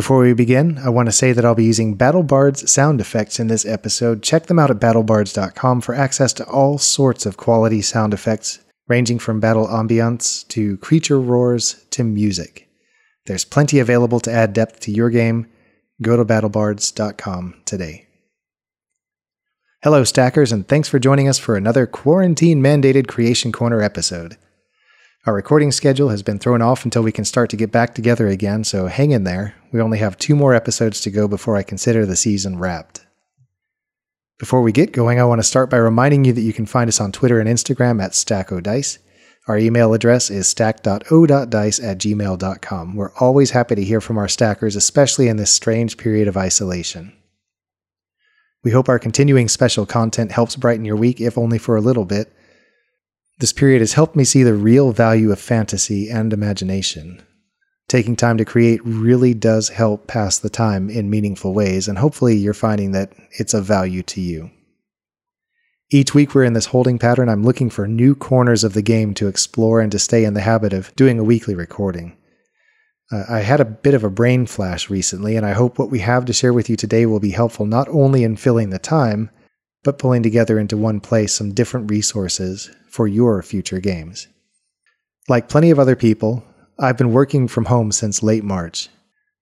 Before we begin, I want to say that I'll be using BattleBard's sound effects in this episode. Check them out at battlebards.com for access to all sorts of quality sound effects, ranging from battle ambiance to creature roars to music. There's plenty available to add depth to your game. Go to battlebards.com today. Hello, Stackers, and thanks for joining us for another quarantine mandated Creation Corner episode. Our recording schedule has been thrown off until we can start to get back together again, so hang in there. We only have two more episodes to go before I consider the season wrapped. Before we get going, I want to start by reminding you that you can find us on Twitter and Instagram at StackODice. Our email address is stack.o.dice at gmail.com. We're always happy to hear from our stackers, especially in this strange period of isolation. We hope our continuing special content helps brighten your week, if only for a little bit. This period has helped me see the real value of fantasy and imagination. Taking time to create really does help pass the time in meaningful ways, and hopefully you're finding that it's of value to you. Each week we're in this holding pattern, I'm looking for new corners of the game to explore and to stay in the habit of doing a weekly recording. Uh, I had a bit of a brain flash recently, and I hope what we have to share with you today will be helpful not only in filling the time, but pulling together into one place some different resources for your future games. Like plenty of other people, I've been working from home since late March.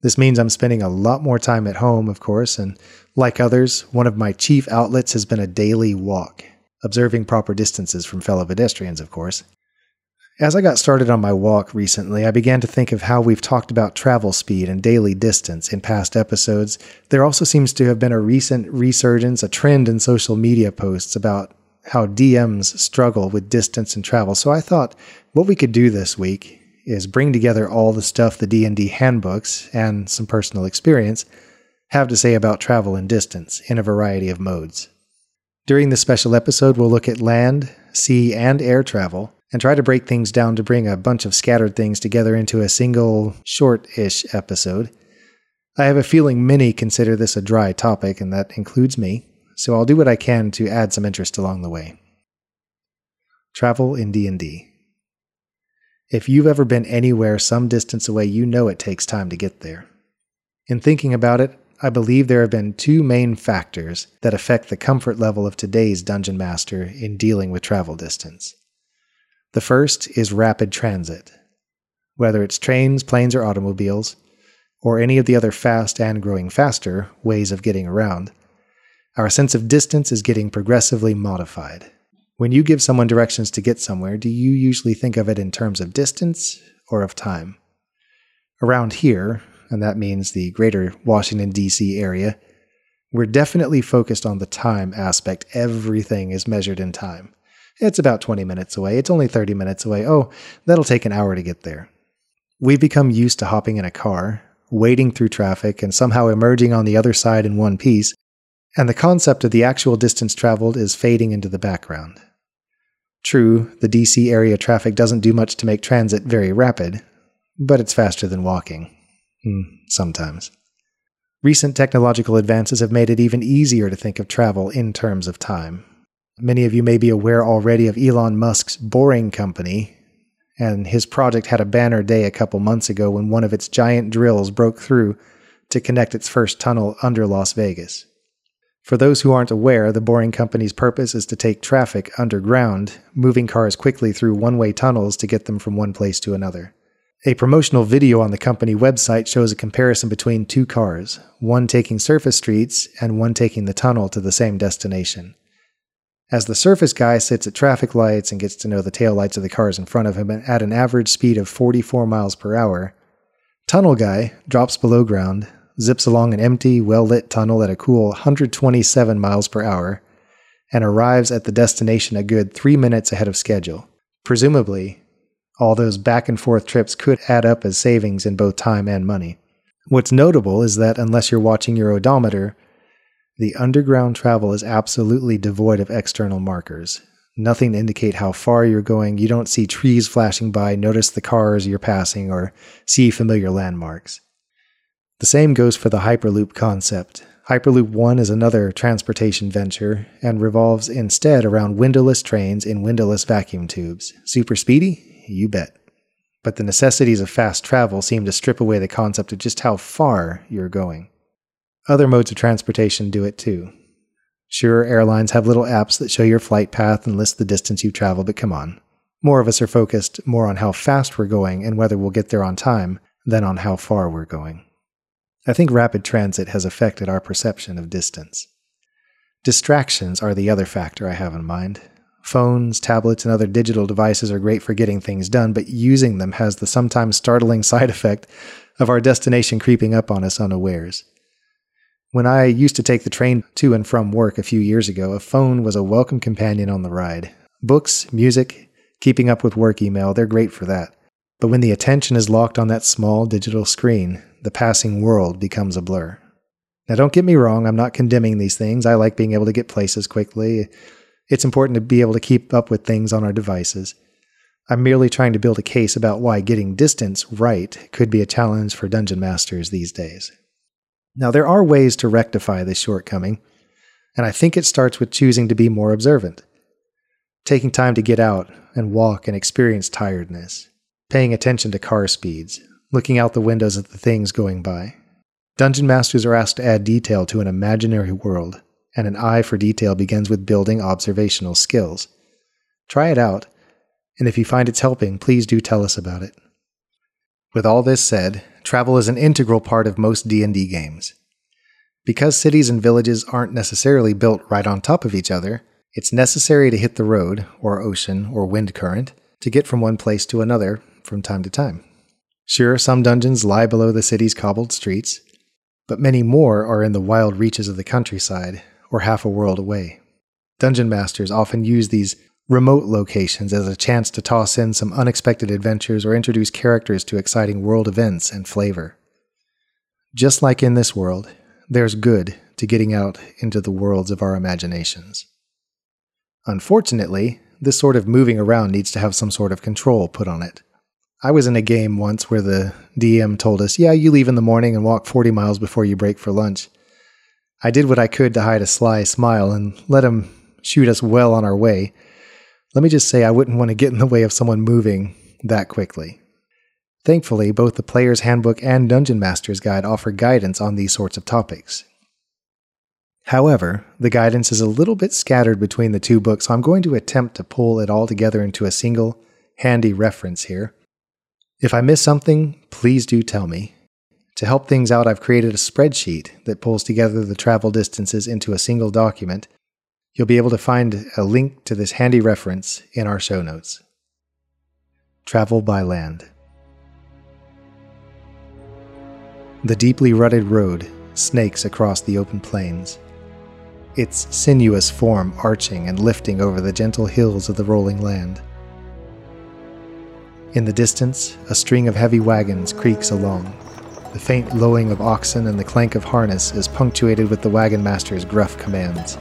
This means I'm spending a lot more time at home, of course, and like others, one of my chief outlets has been a daily walk, observing proper distances from fellow pedestrians, of course. As I got started on my walk recently, I began to think of how we've talked about travel speed and daily distance in past episodes. There also seems to have been a recent resurgence, a trend in social media posts about how DMs struggle with distance and travel. So I thought what we could do this week is bring together all the stuff the D&D handbooks and some personal experience have to say about travel and distance in a variety of modes. During this special episode, we'll look at land, sea, and air travel and try to break things down to bring a bunch of scattered things together into a single short-ish episode. I have a feeling many consider this a dry topic, and that includes me so I'll do what I can to add some interest along the way. Travel in D&D. If you've ever been anywhere some distance away, you know it takes time to get there. In thinking about it, I believe there have been two main factors that affect the comfort level of today's dungeon master in dealing with travel distance. The first is rapid transit. Whether it's trains, planes, or automobiles, or any of the other fast and growing faster ways of getting around, our sense of distance is getting progressively modified. When you give someone directions to get somewhere, do you usually think of it in terms of distance or of time? Around here, and that means the greater Washington, D.C. area, we're definitely focused on the time aspect. Everything is measured in time. It's about 20 minutes away. It's only 30 minutes away. Oh, that'll take an hour to get there. We've become used to hopping in a car, wading through traffic, and somehow emerging on the other side in one piece and the concept of the actual distance traveled is fading into the background. True, the DC area traffic doesn't do much to make transit very rapid, but it's faster than walking. Hmm, sometimes. Recent technological advances have made it even easier to think of travel in terms of time. Many of you may be aware already of Elon Musk's Boring Company, and his project had a banner day a couple months ago when one of its giant drills broke through to connect its first tunnel under Las Vegas. For those who aren't aware, the Boring Company's purpose is to take traffic underground, moving cars quickly through one way tunnels to get them from one place to another. A promotional video on the company website shows a comparison between two cars, one taking surface streets and one taking the tunnel to the same destination. As the surface guy sits at traffic lights and gets to know the taillights of the cars in front of him at an average speed of 44 miles per hour, tunnel guy drops below ground, zips along an empty, well lit tunnel at a cool 127 miles per hour, and arrives at the destination a good three minutes ahead of schedule. Presumably, all those back and forth trips could add up as savings in both time and money. What's notable is that unless you're watching your odometer, the underground travel is absolutely devoid of external markers. Nothing to indicate how far you're going. You don't see trees flashing by, notice the cars you're passing, or see familiar landmarks. The same goes for the Hyperloop concept. Hyperloop 1 is another transportation venture and revolves instead around windowless trains in windowless vacuum tubes. Super speedy? You bet. but the necessities of fast travel seem to strip away the concept of just how far you're going. Other modes of transportation do it too. Sure, airlines have little apps that show your flight path and list the distance you've traveled, but come on. More of us are focused more on how fast we're going and whether we'll get there on time than on how far we're going. I think rapid transit has affected our perception of distance. Distractions are the other factor I have in mind. Phones, tablets, and other digital devices are great for getting things done, but using them has the sometimes startling side effect of our destination creeping up on us unawares. When I used to take the train to and from work a few years ago, a phone was a welcome companion on the ride. Books, music, keeping up with work email, they're great for that. But when the attention is locked on that small digital screen, the passing world becomes a blur. Now, don't get me wrong, I'm not condemning these things. I like being able to get places quickly. It's important to be able to keep up with things on our devices. I'm merely trying to build a case about why getting distance right could be a challenge for dungeon masters these days. Now, there are ways to rectify this shortcoming, and I think it starts with choosing to be more observant. Taking time to get out and walk and experience tiredness, paying attention to car speeds, looking out the windows at the things going by. Dungeon masters are asked to add detail to an imaginary world, and an eye for detail begins with building observational skills. Try it out, and if you find it's helping, please do tell us about it. With all this said, travel is an integral part of most D&D games. Because cities and villages aren't necessarily built right on top of each other, it's necessary to hit the road, or ocean, or wind current to get from one place to another from time to time. Sure, some dungeons lie below the city's cobbled streets, but many more are in the wild reaches of the countryside, or half a world away. Dungeon masters often use these remote locations as a chance to toss in some unexpected adventures or introduce characters to exciting world events and flavor. Just like in this world, there's good to getting out into the worlds of our imaginations. Unfortunately, this sort of moving around needs to have some sort of control put on it. I was in a game once where the DM told us, yeah, you leave in the morning and walk 40 miles before you break for lunch. I did what I could to hide a sly smile and let him shoot us well on our way. Let me just say, I wouldn't want to get in the way of someone moving that quickly. Thankfully, both the Player's Handbook and Dungeon Master's Guide offer guidance on these sorts of topics. However, the guidance is a little bit scattered between the two books, so I'm going to attempt to pull it all together into a single, handy reference here. If I miss something, please do tell me. To help things out, I've created a spreadsheet that pulls together the travel distances into a single document. You'll be able to find a link to this handy reference in our show notes. Travel by land. The deeply rutted road snakes across the open plains, its sinuous form arching and lifting over the gentle hills of the rolling land. In the distance, a string of heavy wagons creaks along. The faint lowing of oxen and the clank of harness is punctuated with the wagon master's gruff commands.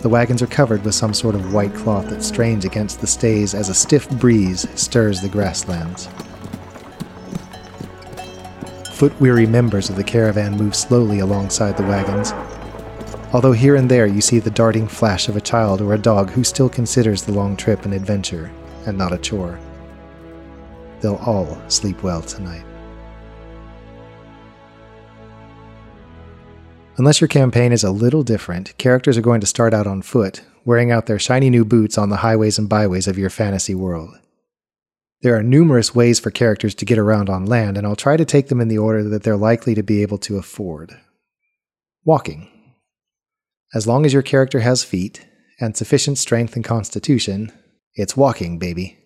The wagons are covered with some sort of white cloth that strains against the stays as a stiff breeze stirs the grasslands. Foot weary members of the caravan move slowly alongside the wagons, although here and there you see the darting flash of a child or a dog who still considers the long trip an adventure and not a chore. They'll all sleep well tonight. Unless your campaign is a little different, characters are going to start out on foot, wearing out their shiny new boots on the highways and byways of your fantasy world. There are numerous ways for characters to get around on land, and I'll try to take them in the order that they're likely to be able to afford. Walking. As long as your character has feet and sufficient strength and constitution, it's walking, baby.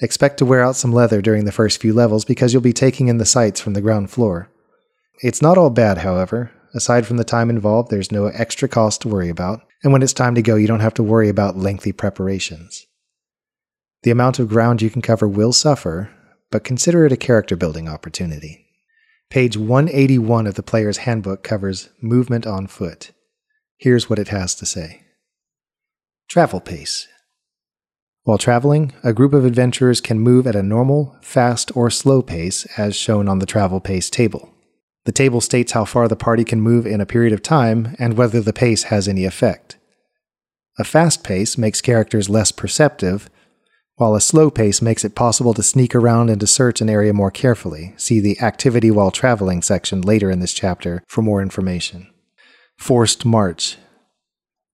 Expect to wear out some leather during the first few levels because you'll be taking in the sights from the ground floor. It's not all bad, however. Aside from the time involved, there's no extra cost to worry about, and when it's time to go, you don't have to worry about lengthy preparations. The amount of ground you can cover will suffer, but consider it a character building opportunity. Page 181 of the Player's Handbook covers movement on foot. Here's what it has to say Travel pace while traveling, a group of adventurers can move at a normal, fast, or slow pace as shown on the travel pace table. The table states how far the party can move in a period of time and whether the pace has any effect. A fast pace makes characters less perceptive, while a slow pace makes it possible to sneak around and to search an area more carefully. See the Activity While Traveling section later in this chapter for more information. Forced March.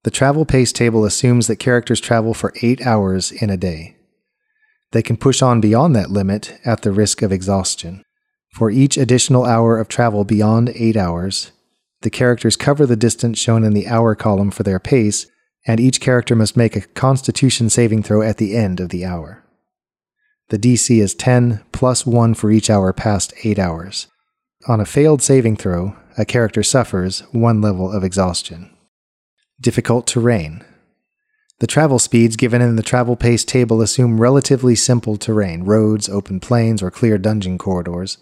The travel pace table assumes that characters travel for 8 hours in a day. They can push on beyond that limit at the risk of exhaustion. For each additional hour of travel beyond 8 hours, the characters cover the distance shown in the hour column for their pace, and each character must make a constitution saving throw at the end of the hour. The DC is 10 plus 1 for each hour past 8 hours. On a failed saving throw, a character suffers one level of exhaustion. Difficult terrain. The travel speeds given in the travel pace table assume relatively simple terrain roads, open plains, or clear dungeon corridors.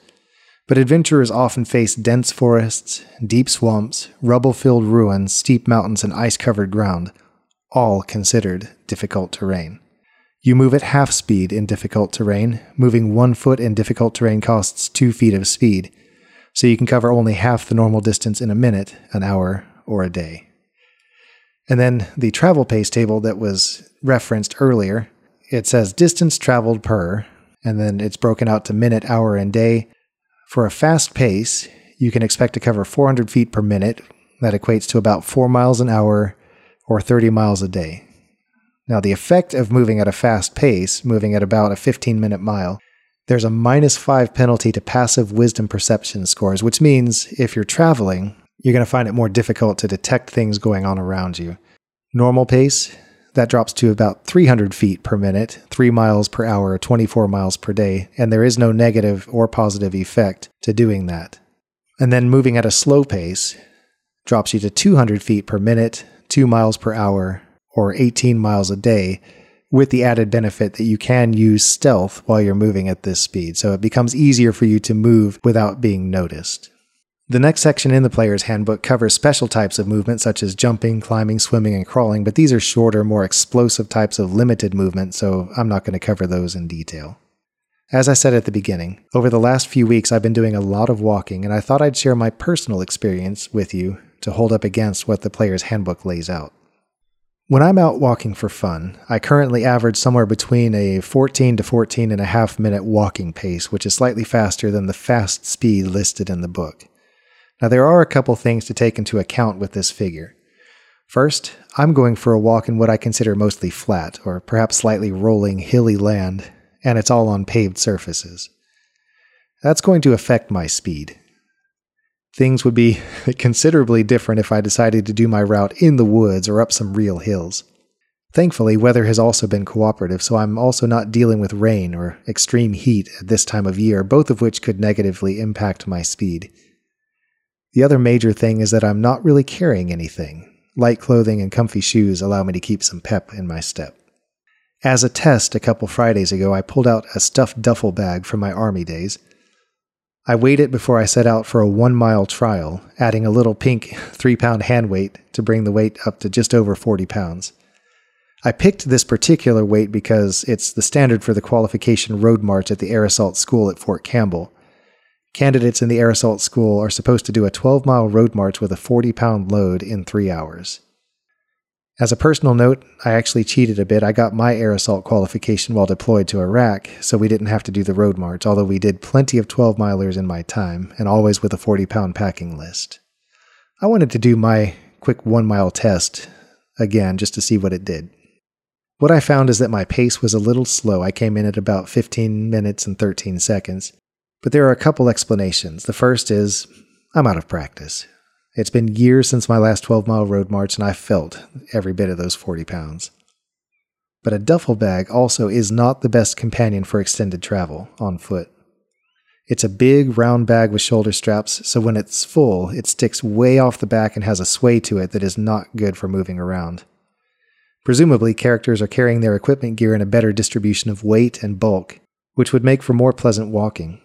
But adventurers often face dense forests, deep swamps, rubble filled ruins, steep mountains, and ice covered ground, all considered difficult terrain. You move at half speed in difficult terrain. Moving one foot in difficult terrain costs two feet of speed, so you can cover only half the normal distance in a minute, an hour, or a day. And then the travel pace table that was referenced earlier, it says distance traveled per, and then it's broken out to minute, hour, and day. For a fast pace, you can expect to cover 400 feet per minute. That equates to about 4 miles an hour or 30 miles a day. Now, the effect of moving at a fast pace, moving at about a 15 minute mile, there's a minus 5 penalty to passive wisdom perception scores, which means if you're traveling, you're going to find it more difficult to detect things going on around you. Normal pace, that drops to about 300 feet per minute, 3 miles per hour, 24 miles per day, and there is no negative or positive effect to doing that. And then moving at a slow pace drops you to 200 feet per minute, 2 miles per hour, or 18 miles a day, with the added benefit that you can use stealth while you're moving at this speed, so it becomes easier for you to move without being noticed. The next section in the player's handbook covers special types of movement such as jumping, climbing, swimming, and crawling, but these are shorter, more explosive types of limited movement, so I'm not going to cover those in detail. As I said at the beginning, over the last few weeks I've been doing a lot of walking, and I thought I'd share my personal experience with you to hold up against what the player's handbook lays out. When I'm out walking for fun, I currently average somewhere between a 14 to 14 and a half minute walking pace, which is slightly faster than the fast speed listed in the book. Now, there are a couple things to take into account with this figure. First, I'm going for a walk in what I consider mostly flat, or perhaps slightly rolling, hilly land, and it's all on paved surfaces. That's going to affect my speed. Things would be considerably different if I decided to do my route in the woods or up some real hills. Thankfully, weather has also been cooperative, so I'm also not dealing with rain or extreme heat at this time of year, both of which could negatively impact my speed. The other major thing is that I'm not really carrying anything. Light clothing and comfy shoes allow me to keep some pep in my step. As a test, a couple Fridays ago, I pulled out a stuffed duffel bag from my army days. I weighed it before I set out for a one mile trial, adding a little pink three pound hand weight to bring the weight up to just over 40 pounds. I picked this particular weight because it's the standard for the qualification road march at the Air Assault School at Fort Campbell, Candidates in the air assault school are supposed to do a 12 mile road march with a 40 pound load in three hours. As a personal note, I actually cheated a bit. I got my air assault qualification while deployed to Iraq, so we didn't have to do the road march, although we did plenty of 12 milers in my time, and always with a 40 pound packing list. I wanted to do my quick one mile test again just to see what it did. What I found is that my pace was a little slow. I came in at about 15 minutes and 13 seconds. But there are a couple explanations. The first is I'm out of practice. It's been years since my last 12 mile road march, and I felt every bit of those 40 pounds. But a duffel bag also is not the best companion for extended travel on foot. It's a big, round bag with shoulder straps, so when it's full, it sticks way off the back and has a sway to it that is not good for moving around. Presumably, characters are carrying their equipment gear in a better distribution of weight and bulk, which would make for more pleasant walking.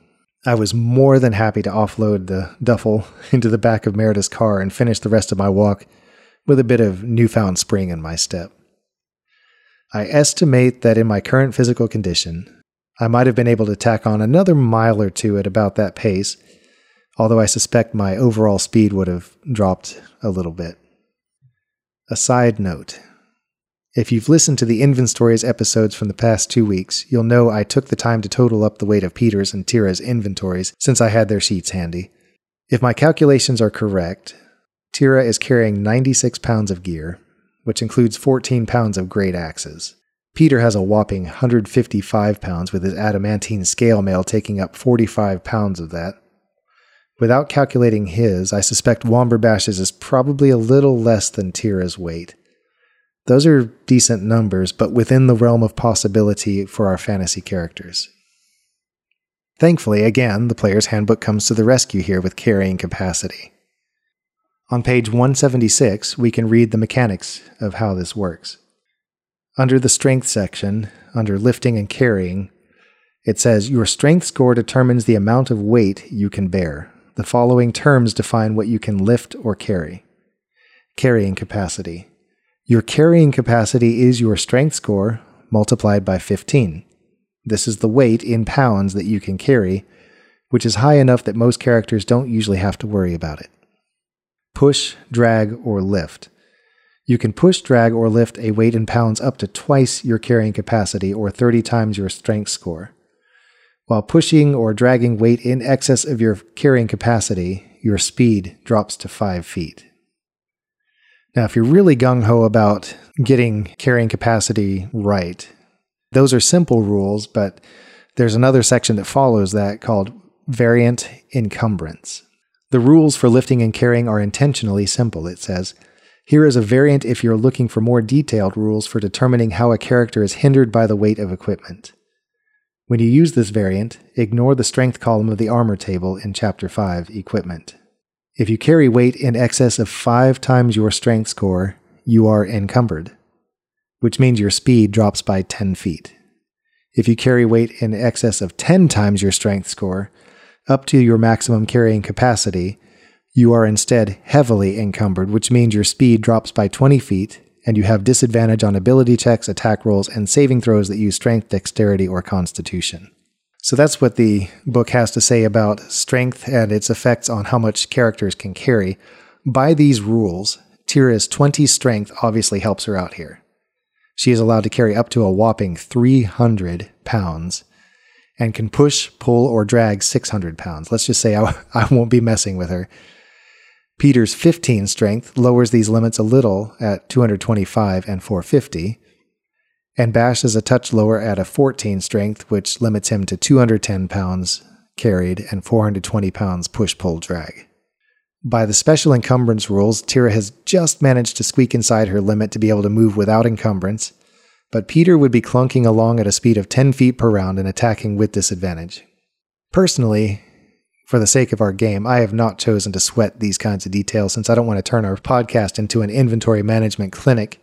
I was more than happy to offload the duffel into the back of Meredith's car and finish the rest of my walk with a bit of newfound spring in my step. I estimate that in my current physical condition, I might have been able to tack on another mile or two at about that pace, although I suspect my overall speed would have dropped a little bit. A side note If you've listened to the inventories episodes from the past two weeks, you'll know I took the time to total up the weight of Peter's and Tira's inventories since I had their sheets handy. If my calculations are correct, Tira is carrying 96 pounds of gear, which includes 14 pounds of great axes. Peter has a whopping 155 pounds with his adamantine scale mail taking up 45 pounds of that. Without calculating his, I suspect Womberbash's is probably a little less than Tira's weight. Those are decent numbers, but within the realm of possibility for our fantasy characters. Thankfully, again, the player's handbook comes to the rescue here with carrying capacity. On page 176, we can read the mechanics of how this works. Under the strength section, under lifting and carrying, it says your strength score determines the amount of weight you can bear. The following terms define what you can lift or carry. Carrying capacity. Your carrying capacity is your strength score multiplied by 15. This is the weight in pounds that you can carry, which is high enough that most characters don't usually have to worry about it. Push, drag, or lift. You can push, drag, or lift a weight in pounds up to twice your carrying capacity or 30 times your strength score. While pushing or dragging weight in excess of your carrying capacity, your speed drops to 5 feet. Now, if you're really gung ho about getting carrying capacity right, those are simple rules, but there's another section that follows that called variant encumbrance. The rules for lifting and carrying are intentionally simple, it says. Here is a variant if you're looking for more detailed rules for determining how a character is hindered by the weight of equipment. When you use this variant, ignore the strength column of the armor table in Chapter 5, Equipment. If you carry weight in excess of five times your strength score, you are encumbered, which means your speed drops by 10 feet. If you carry weight in excess of 10 times your strength score, up to your maximum carrying capacity, you are instead heavily encumbered, which means your speed drops by 20 feet and you have disadvantage on ability checks, attack rolls, and saving throws that use strength, dexterity, or constitution. So that's what the book has to say about strength and its effects on how much characters can carry. By these rules, Tira's 20 strength obviously helps her out here. She is allowed to carry up to a whopping 300 pounds and can push, pull, or drag 600 pounds. Let's just say I, I won't be messing with her. Peter's 15 strength lowers these limits a little at 225 and 450, and Bash is a touch lower at a 14 strength, which limits him to 210 pounds carried and 420 pounds push pull drag. By the special encumbrance rules, Tira has just managed to squeak inside her limit to be able to move without encumbrance, but Peter would be clunking along at a speed of 10 feet per round and attacking with disadvantage. Personally, for the sake of our game, I have not chosen to sweat these kinds of details since I don't want to turn our podcast into an inventory management clinic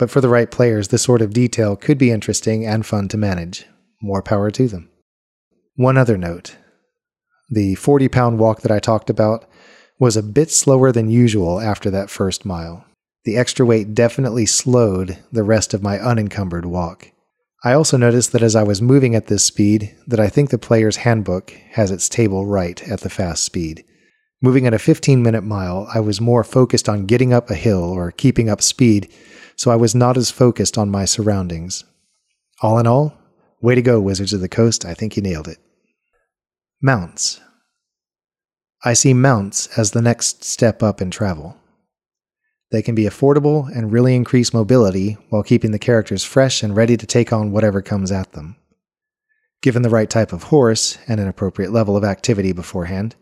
but for the right players, this sort of detail could be interesting and fun to manage. More power to them. One other note the 40 pound walk that I talked about was a bit slower than usual after that first mile. The extra weight definitely slowed the rest of my unencumbered walk. I also noticed that as I was moving at this speed, that I think the player's handbook has its table right at the fast speed. Moving at a 15 minute mile, I was more focused on getting up a hill or keeping up speed so I was not as focused on my surroundings. All in all, way to go, Wizards of the Coast. I think you nailed it. Mounts. I see mounts as the next step up in travel. They can be affordable and really increase mobility while keeping the characters fresh and ready to take on whatever comes at them. Given the right type of horse and an appropriate level of activity beforehand,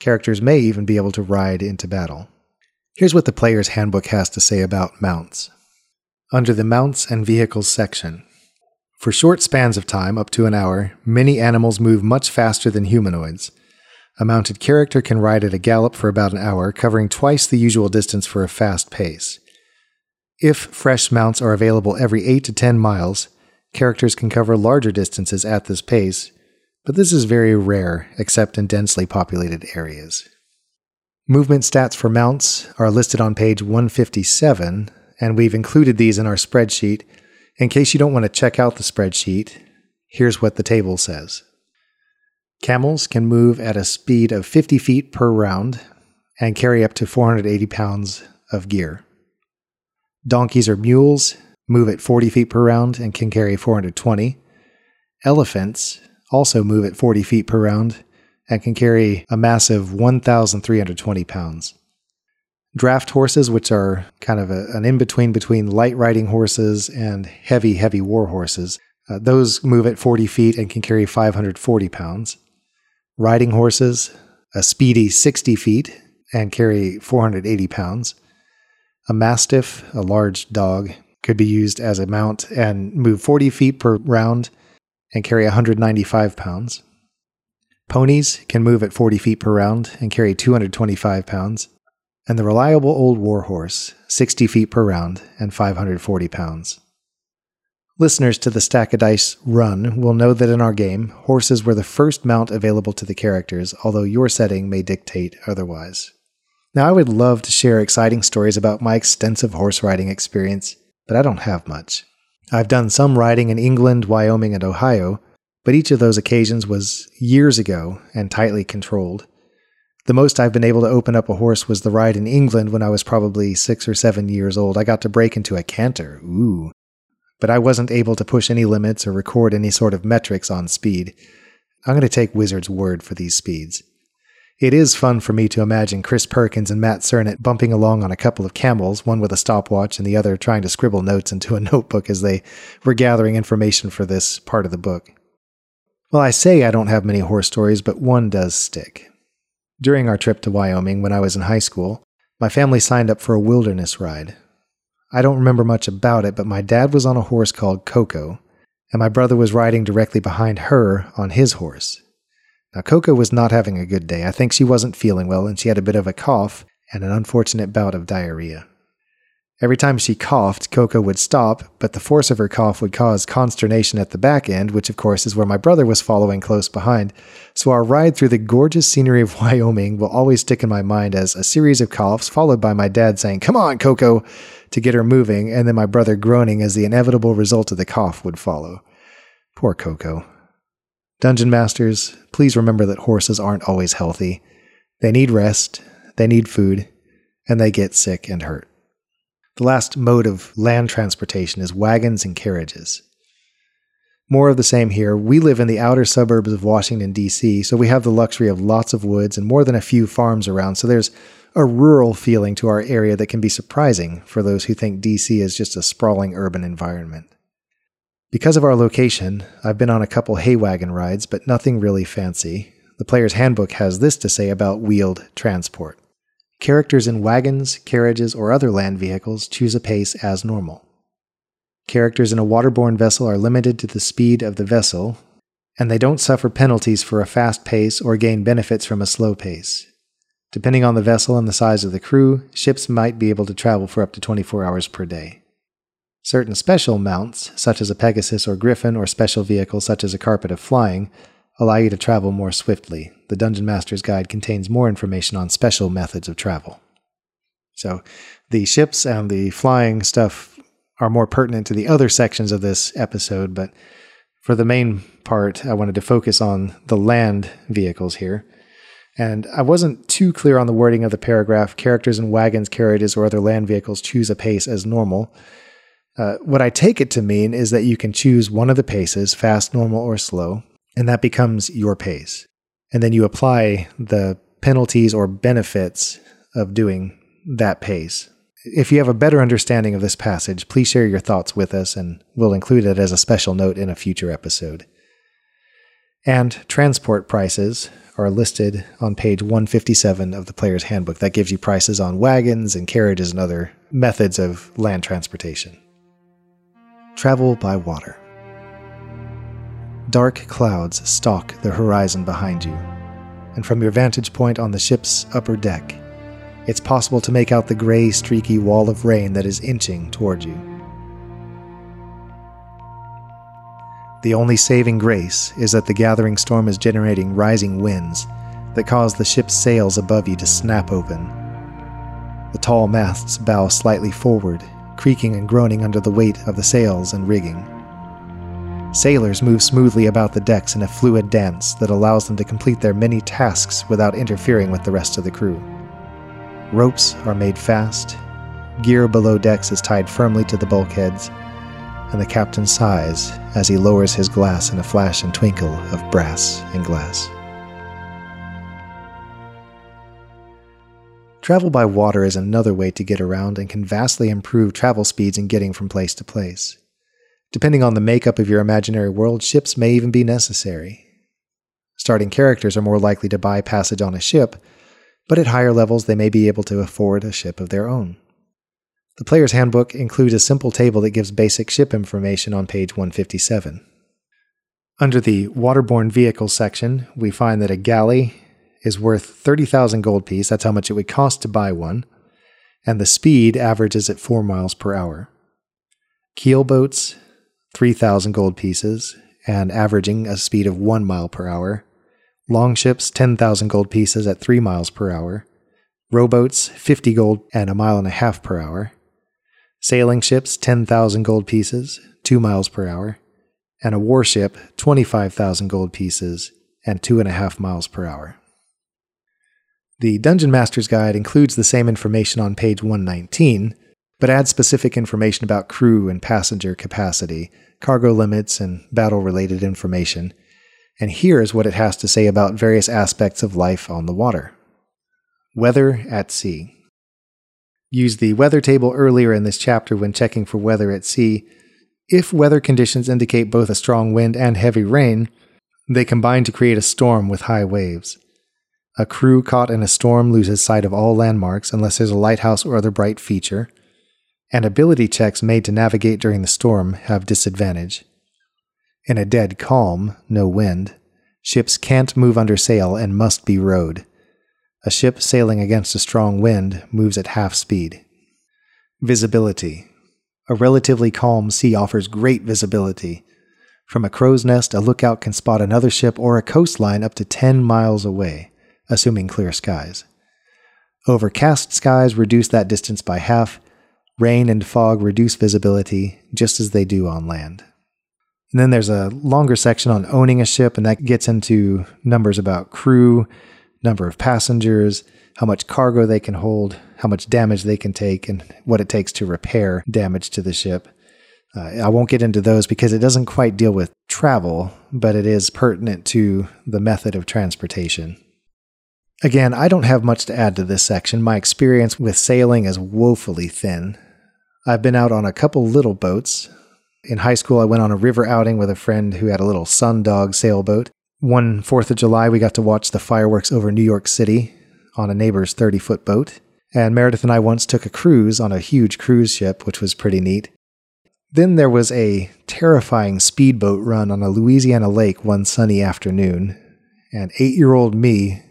characters may even be able to ride into battle. Here's what the player's handbook has to say about mounts under the Mounts and Vehicles section. For short spans of time, up to an hour, many animals move much faster than humanoids. A mounted character can ride at a gallop for about an hour, covering twice the usual distance for a fast pace. If fresh mounts are available every 8 to 10 miles, characters can cover larger distances at this pace, but this is very rare except in densely populated areas. Movement stats for mounts are listed on page 157 and we've included these in our spreadsheet. In case you don't want to check out the spreadsheet, here's what the table says Camels can move at a speed of 50 feet per round and carry up to 480 pounds of gear. Donkeys or mules move at 40 feet per round and can carry 420. Elephants also move at 40 feet per round and can carry a massive 1,320 pounds. Draft horses, which are kind of a, an in between between light riding horses and heavy, heavy war horses, uh, those move at 40 feet and can carry 540 pounds. Riding horses, a speedy 60 feet and carry 480 pounds. A mastiff, a large dog, could be used as a mount and move 40 feet per round and carry 195 pounds. Ponies can move at 40 feet per round and carry 225 pounds. And the reliable old warhorse, 60 feet per round and 540 pounds. Listeners to the Stack of Dice run will know that in our game, horses were the first mount available to the characters, although your setting may dictate otherwise. Now, I would love to share exciting stories about my extensive horse riding experience, but I don't have much. I've done some riding in England, Wyoming, and Ohio, but each of those occasions was years ago and tightly controlled. The most I've been able to open up a horse was the ride in England when I was probably six or seven years old. I got to break into a canter. Ooh. But I wasn't able to push any limits or record any sort of metrics on speed. I'm going to take Wizard's word for these speeds. It is fun for me to imagine Chris Perkins and Matt Sernett bumping along on a couple of camels, one with a stopwatch and the other trying to scribble notes into a notebook as they were gathering information for this part of the book. Well, I say I don't have many horse stories, but one does stick. During our trip to Wyoming when I was in high school, my family signed up for a wilderness ride. I don't remember much about it, but my dad was on a horse called Coco, and my brother was riding directly behind her on his horse. Now, Coco was not having a good day. I think she wasn't feeling well, and she had a bit of a cough and an unfortunate bout of diarrhea. Every time she coughed, Coco would stop, but the force of her cough would cause consternation at the back end, which of course is where my brother was following close behind. So our ride through the gorgeous scenery of Wyoming will always stick in my mind as a series of coughs, followed by my dad saying, Come on, Coco, to get her moving, and then my brother groaning as the inevitable result of the cough would follow. Poor Coco. Dungeon Masters, please remember that horses aren't always healthy. They need rest, they need food, and they get sick and hurt. The last mode of land transportation is wagons and carriages. More of the same here. We live in the outer suburbs of Washington, D.C., so we have the luxury of lots of woods and more than a few farms around, so there's a rural feeling to our area that can be surprising for those who think D.C. is just a sprawling urban environment. Because of our location, I've been on a couple hay wagon rides, but nothing really fancy. The player's handbook has this to say about wheeled transport. Characters in wagons, carriages, or other land vehicles choose a pace as normal. Characters in a waterborne vessel are limited to the speed of the vessel, and they don't suffer penalties for a fast pace or gain benefits from a slow pace. Depending on the vessel and the size of the crew, ships might be able to travel for up to 24 hours per day. Certain special mounts, such as a Pegasus or Griffin, or special vehicles such as a Carpet of Flying, allow you to travel more swiftly. The Dungeon Master's Guide contains more information on special methods of travel. So, the ships and the flying stuff are more pertinent to the other sections of this episode, but for the main part, I wanted to focus on the land vehicles here. And I wasn't too clear on the wording of the paragraph characters in wagons, carriages, or other land vehicles choose a pace as normal. Uh, what I take it to mean is that you can choose one of the paces, fast, normal, or slow, and that becomes your pace. And then you apply the penalties or benefits of doing that pace. If you have a better understanding of this passage, please share your thoughts with us, and we'll include it as a special note in a future episode. And transport prices are listed on page 157 of the player's handbook. That gives you prices on wagons and carriages and other methods of land transportation. Travel by water. Dark clouds stalk the horizon behind you, and from your vantage point on the ship's upper deck, it's possible to make out the gray, streaky wall of rain that is inching toward you. The only saving grace is that the gathering storm is generating rising winds that cause the ship's sails above you to snap open. The tall masts bow slightly forward creaking and groaning under the weight of the sails and rigging. Sailors move smoothly about the decks in a fluid dance that allows them to complete their many tasks without interfering with the rest of the crew. Ropes are made fast, gear below decks is tied firmly to the bulkheads, and the captain sighs as he lowers his glass in a flash and twinkle of brass and glass. Travel by water is another way to get around and can vastly improve travel speeds in getting from place to place. Depending on the makeup of your imaginary world, ships may even be necessary. Starting characters are more likely to buy passage on a ship, but at higher levels they may be able to afford a ship of their own. The Player's Handbook includes a simple table that gives basic ship information on page 157. Under the Waterborne Vehicles section, we find that a galley is worth 30,000 gold piece, that's how much it would cost to buy one, and the speed averages at 4 miles per hour. Keel boats, 3,000 gold pieces, and averaging a speed of 1 mile per hour. Longships, 10,000 gold pieces at 3 miles per hour. Rowboats, 50 gold and a mile and a half per hour. Sailing ships, 10,000 gold pieces, 2 miles per hour. And a warship, 25,000 gold pieces and 2.5 miles per hour. The Dungeon Master's Guide includes the same information on page 119, but add specific information about crew and passenger capacity, cargo limits, and battle related information. And here's what it has to say about various aspects of life on the water. Weather at sea. Use the weather table earlier in this chapter when checking for weather at sea. If weather conditions indicate both a strong wind and heavy rain, they combine to create a storm with high waves. A crew caught in a storm loses sight of all landmarks unless there's a lighthouse or other bright feature and ability checks made to navigate during the storm have disadvantage. In a dead calm, no wind, ships can't move under sail and must be rowed. A ship sailing against a strong wind moves at half speed. Visibility. A relatively calm sea offers great visibility. From a crow's nest, a lookout can spot another ship or a coastline up to 10 miles away, assuming clear skies. Overcast skies reduce that distance by half, Rain and fog reduce visibility just as they do on land. And then there's a longer section on owning a ship, and that gets into numbers about crew, number of passengers, how much cargo they can hold, how much damage they can take, and what it takes to repair damage to the ship. Uh, I won't get into those because it doesn't quite deal with travel, but it is pertinent to the method of transportation. Again, I don't have much to add to this section. My experience with sailing is woefully thin. I've been out on a couple little boats. In high school, I went on a river outing with a friend who had a little Sundog sailboat. One Fourth of July, we got to watch the fireworks over New York City on a neighbor's 30 foot boat. And Meredith and I once took a cruise on a huge cruise ship, which was pretty neat. Then there was a terrifying speedboat run on a Louisiana lake one sunny afternoon, and eight year old me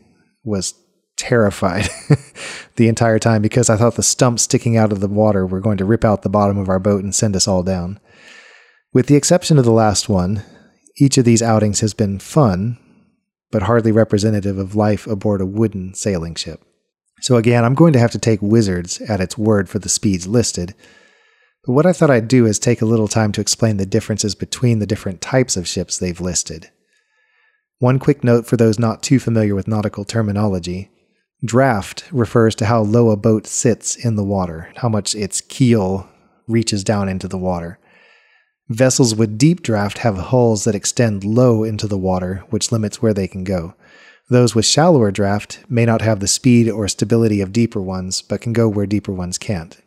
was terrified the entire time because I thought the stumps sticking out of the water were going to rip out the bottom of our boat and send us all down. With the exception of the last one, each of these outings has been fun, but hardly representative of life aboard a wooden sailing ship. So again, I'm going to have to take Wizards at its word for the speeds listed. But what I thought I'd do is take a little time to explain the differences between the different types of ships they've listed. One quick note for those not too familiar with nautical terminology Draft refers to how low a boat sits in the water, how much its keel reaches down into the water. Vessels with deep draft have hulls that extend low into the water, which limits where they can go. Those with shallower draft may not have the speed or stability of deeper ones, but can go where deeper ones can't.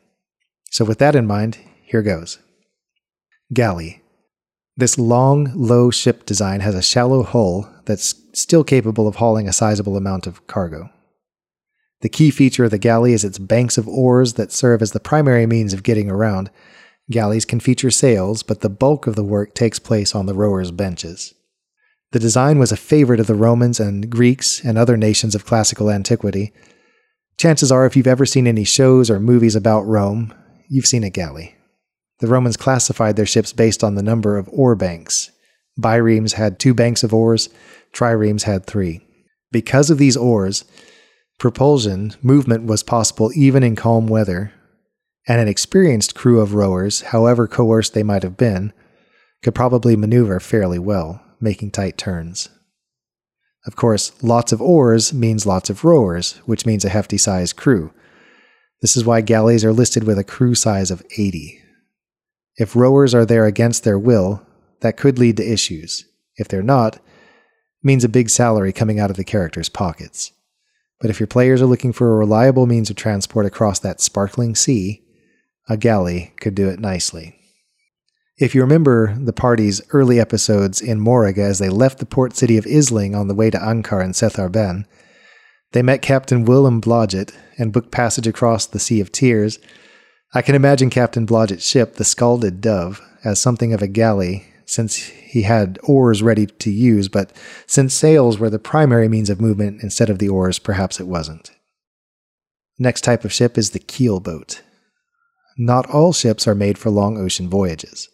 So, with that in mind, here goes. Galley. This long, low ship design has a shallow hull that's still capable of hauling a sizable amount of cargo. The key feature of the galley is its banks of oars that serve as the primary means of getting around. Galleys can feature sails, but the bulk of the work takes place on the rowers' benches. The design was a favorite of the Romans and Greeks and other nations of classical antiquity. Chances are, if you've ever seen any shows or movies about Rome, you've seen a galley. The Romans classified their ships based on the number of oar banks. Biremes had two banks of oars, triremes had three. Because of these oars, Propulsion movement was possible even in calm weather, and an experienced crew of rowers, however coerced they might have been, could probably maneuver fairly well, making tight turns. Of course, lots of oars means lots of rowers, which means a hefty sized crew. This is why galleys are listed with a crew size of 80. If rowers are there against their will, that could lead to issues. If they're not, means a big salary coming out of the characters' pockets. But if your players are looking for a reliable means of transport across that sparkling sea, a galley could do it nicely. If you remember the party's early episodes in Moraga as they left the port city of Isling on the way to Ankar and Setharben, they met Captain Willem Blodgett and booked passage across the Sea of Tears. I can imagine Captain Blodgett's ship, the Scalded Dove, as something of a galley since he had oars ready to use, but since sails were the primary means of movement instead of the oars, perhaps it wasn't. Next type of ship is the keel boat. Not all ships are made for long ocean voyages.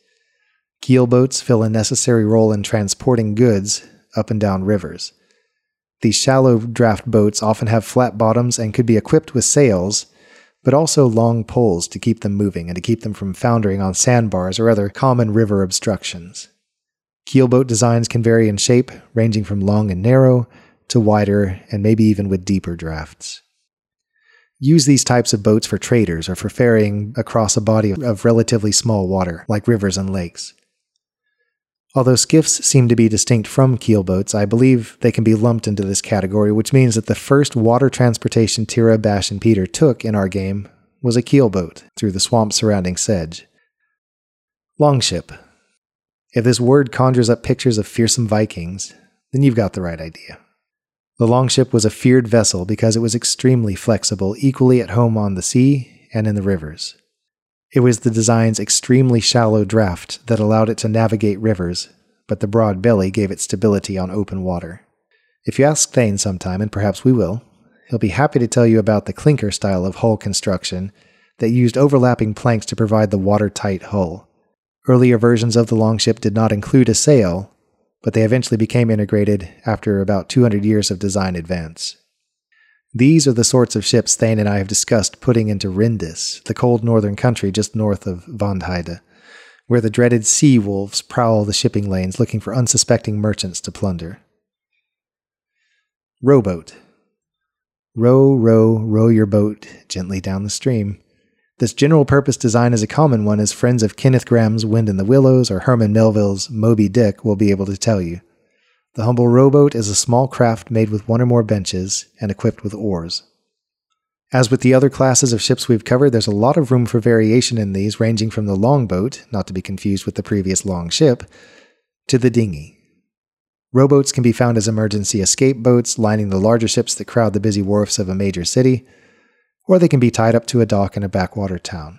Keel boats fill a necessary role in transporting goods up and down rivers. These shallow draft boats often have flat bottoms and could be equipped with sails, but also long poles to keep them moving and to keep them from foundering on sandbars or other common river obstructions. Keelboat designs can vary in shape, ranging from long and narrow to wider and maybe even with deeper drafts. Use these types of boats for traders or for ferrying across a body of relatively small water, like rivers and lakes. Although skiffs seem to be distinct from keelboats, I believe they can be lumped into this category, which means that the first water transportation Tira, Bash, and Peter took in our game was a keelboat through the swamp surrounding Sedge. Longship. If this word conjures up pictures of fearsome Vikings, then you've got the right idea. The longship was a feared vessel because it was extremely flexible, equally at home on the sea and in the rivers. It was the design's extremely shallow draft that allowed it to navigate rivers, but the broad belly gave it stability on open water. If you ask Thane sometime, and perhaps we will, he'll be happy to tell you about the clinker style of hull construction that used overlapping planks to provide the watertight hull. Earlier versions of the longship did not include a sail, but they eventually became integrated after about 200 years of design advance. These are the sorts of ships Thane and I have discussed putting into Rindis, the cold northern country just north of Vandheide, where the dreaded sea wolves prowl the shipping lanes looking for unsuspecting merchants to plunder. Rowboat. Row, row, row your boat gently down the stream. This general purpose design is a common one, as friends of Kenneth Grahame's Wind in the Willows or Herman Melville's Moby Dick will be able to tell you. The humble rowboat is a small craft made with one or more benches and equipped with oars. As with the other classes of ships we've covered, there's a lot of room for variation in these, ranging from the longboat, not to be confused with the previous long ship, to the dinghy. Rowboats can be found as emergency escape boats lining the larger ships that crowd the busy wharfs of a major city, or they can be tied up to a dock in a backwater town.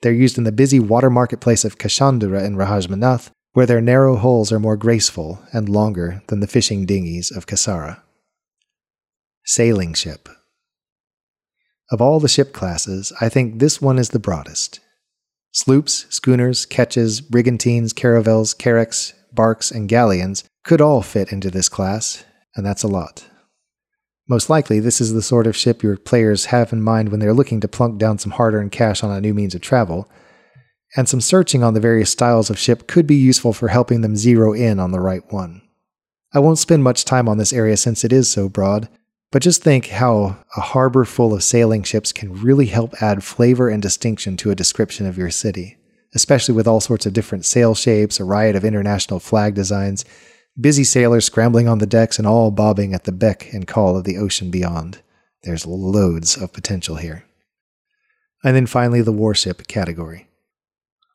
They're used in the busy water marketplace of Kashandura in Rahajmanath, where their narrow hulls are more graceful and longer than the fishing dinghies of Kasara. Sailing ship. Of all the ship classes, I think this one is the broadest. Sloops, schooners, ketches, brigantines, caravels, carracks, barks, and galleons could all fit into this class, and that's a lot. Most likely, this is the sort of ship your players have in mind when they're looking to plunk down some hard earned cash on a new means of travel, and some searching on the various styles of ship could be useful for helping them zero in on the right one. I won't spend much time on this area since it is so broad, but just think how a harbor full of sailing ships can really help add flavor and distinction to a description of your city, especially with all sorts of different sail shapes, a riot of international flag designs, busy sailors scrambling on the decks, and all bobbing at the beck and call of the ocean beyond. There's loads of potential here. And then finally, the warship category.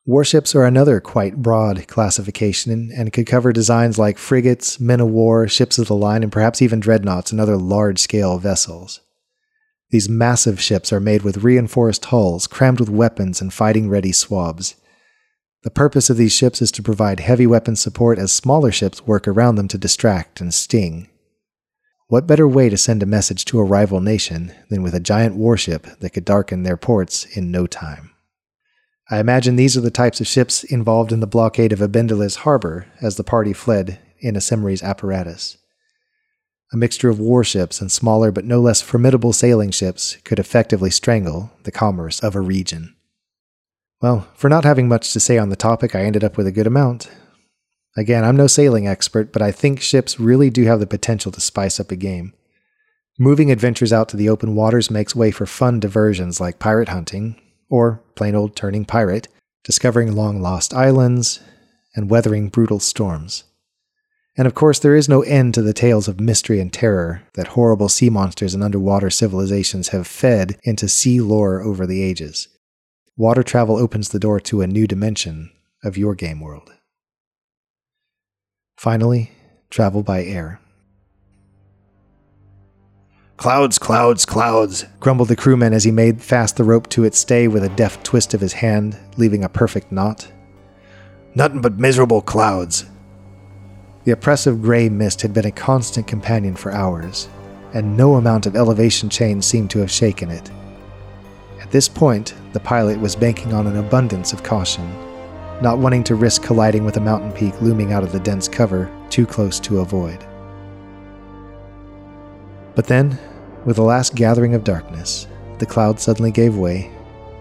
Warships are another quite broad classification and could cover designs like frigates, men of war, ships of the line, and perhaps even dreadnoughts and other large scale vessels. These massive ships are made with reinforced hulls, crammed with weapons and fighting ready swabs. The purpose of these ships is to provide heavy weapon support as smaller ships work around them to distract and sting. What better way to send a message to a rival nation than with a giant warship that could darken their ports in no time? I imagine these are the types of ships involved in the blockade of Abendalis harbor as the party fled in Asemri's apparatus. A mixture of warships and smaller but no less formidable sailing ships could effectively strangle the commerce of a region. Well, for not having much to say on the topic, I ended up with a good amount. Again, I'm no sailing expert, but I think ships really do have the potential to spice up a game. Moving adventures out to the open waters makes way for fun diversions like pirate hunting, or plain old turning pirate, discovering long lost islands, and weathering brutal storms. And of course, there is no end to the tales of mystery and terror that horrible sea monsters and underwater civilizations have fed into sea lore over the ages. Water travel opens the door to a new dimension of your game world. Finally, travel by air. Clouds, clouds, clouds, grumbled the crewman as he made fast the rope to its stay with a deft twist of his hand, leaving a perfect knot. Nothing but miserable clouds, the oppressive gray mist had been a constant companion for hours, and no amount of elevation change seemed to have shaken it. At this point, the pilot was banking on an abundance of caution, not wanting to risk colliding with a mountain peak looming out of the dense cover too close to avoid. But then, with the last gathering of darkness, the cloud suddenly gave way,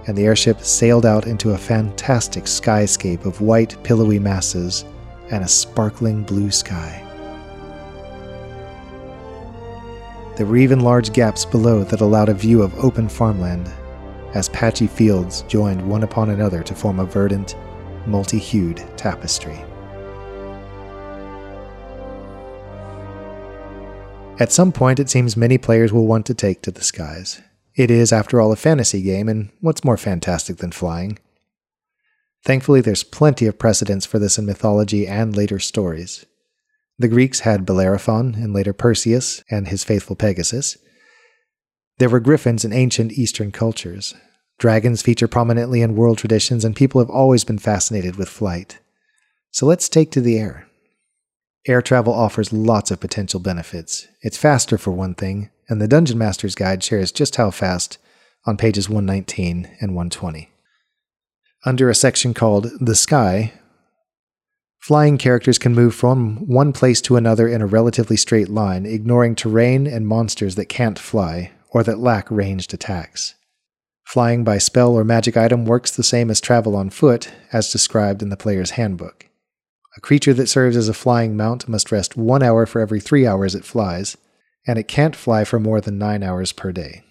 and the airship sailed out into a fantastic skyscape of white, pillowy masses and a sparkling blue sky. There were even large gaps below that allowed a view of open farmland, as patchy fields joined one upon another to form a verdant, multi hued tapestry. At some point, it seems many players will want to take to the skies. It is, after all, a fantasy game, and what's more fantastic than flying? Thankfully, there's plenty of precedents for this in mythology and later stories. The Greeks had Bellerophon and later Perseus and his faithful Pegasus. There were griffins in ancient Eastern cultures. Dragons feature prominently in world traditions, and people have always been fascinated with flight. So let's take to the air. Air travel offers lots of potential benefits. It's faster, for one thing, and the Dungeon Master's Guide shares just how fast on pages 119 and 120 under a section called The Sky, flying characters can move from one place to another in a relatively straight line, ignoring terrain and monsters that can't fly or that lack ranged attacks. Flying by spell or magic item works the same as travel on foot, as described in the player's handbook. A creature that serves as a flying mount must rest one hour for every three hours it flies, and it can't fly for more than nine hours per day.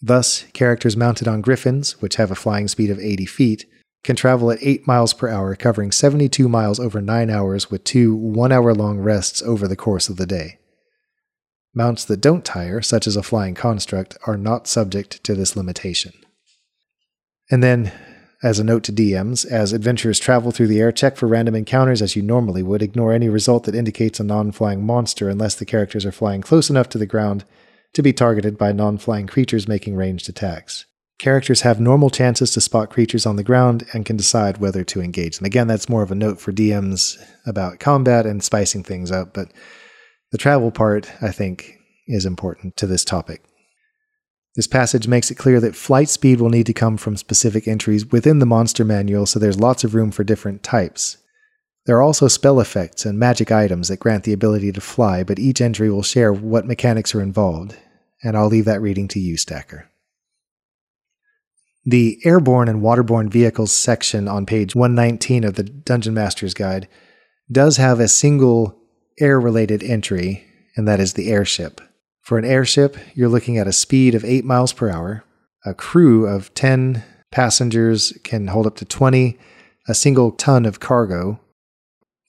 Thus, characters mounted on griffins, which have a flying speed of 80 feet, can travel at 8 miles per hour, covering 72 miles over 9 hours with two 1 hour long rests over the course of the day. Mounts that don't tire, such as a flying construct, are not subject to this limitation. And then, as a note to DMs, as adventurers travel through the air, check for random encounters as you normally would. Ignore any result that indicates a non flying monster unless the characters are flying close enough to the ground to be targeted by non flying creatures making ranged attacks. Characters have normal chances to spot creatures on the ground and can decide whether to engage And Again, that's more of a note for DMs about combat and spicing things up, but the travel part, I think, is important to this topic. This passage makes it clear that flight speed will need to come from specific entries within the monster manual, so there's lots of room for different types. There are also spell effects and magic items that grant the ability to fly, but each entry will share what mechanics are involved, and I'll leave that reading to you, Stacker. The airborne and waterborne vehicles section on page 119 of the Dungeon Master's Guide does have a single air related entry, and that is the airship. For an airship, you're looking at a speed of 8 miles per hour, a crew of 10 passengers can hold up to 20, a single ton of cargo.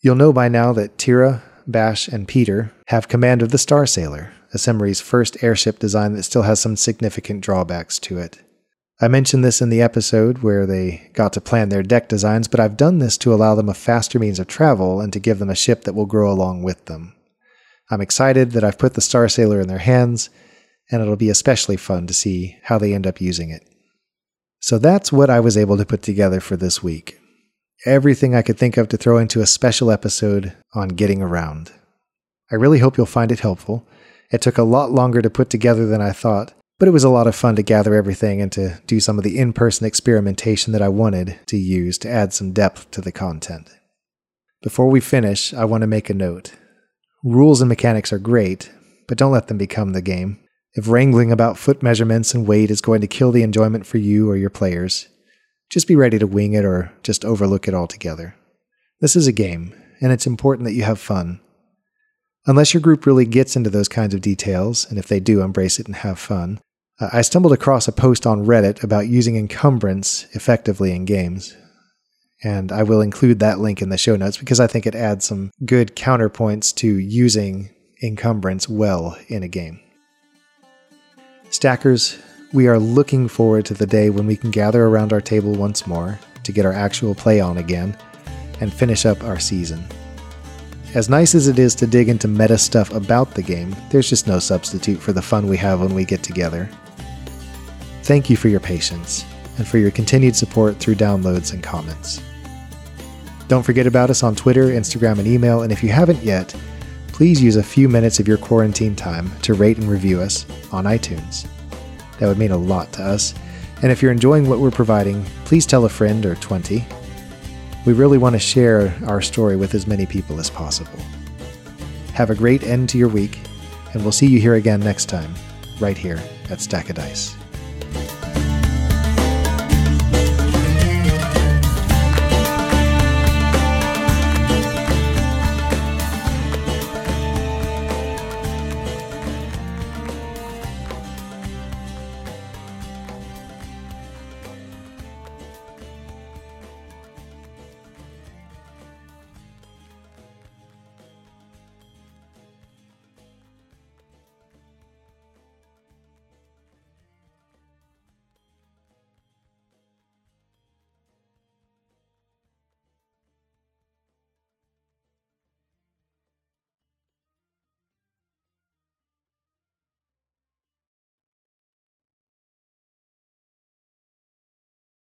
You'll know by now that Tira, Bash, and Peter have command of the Star Sailor, Asemri's first airship design that still has some significant drawbacks to it. I mentioned this in the episode where they got to plan their deck designs, but I've done this to allow them a faster means of travel and to give them a ship that will grow along with them. I'm excited that I've put the Star Sailor in their hands, and it'll be especially fun to see how they end up using it. So that's what I was able to put together for this week. Everything I could think of to throw into a special episode on getting around. I really hope you'll find it helpful. It took a lot longer to put together than I thought, but it was a lot of fun to gather everything and to do some of the in person experimentation that I wanted to use to add some depth to the content. Before we finish, I want to make a note. Rules and mechanics are great, but don't let them become the game. If wrangling about foot measurements and weight is going to kill the enjoyment for you or your players, just be ready to wing it or just overlook it altogether. This is a game, and it's important that you have fun. Unless your group really gets into those kinds of details, and if they do, embrace it and have fun, uh, I stumbled across a post on Reddit about using encumbrance effectively in games. And I will include that link in the show notes because I think it adds some good counterpoints to using encumbrance well in a game. Stackers, we are looking forward to the day when we can gather around our table once more to get our actual play on again and finish up our season. As nice as it is to dig into meta stuff about the game, there's just no substitute for the fun we have when we get together. Thank you for your patience and for your continued support through downloads and comments. Don't forget about us on Twitter, Instagram, and email, and if you haven't yet, please use a few minutes of your quarantine time to rate and review us on iTunes. That would mean a lot to us, and if you're enjoying what we're providing, please tell a friend or 20 we really want to share our story with as many people as possible. Have a great end to your week, and we'll see you here again next time, right here at Stack of Dice.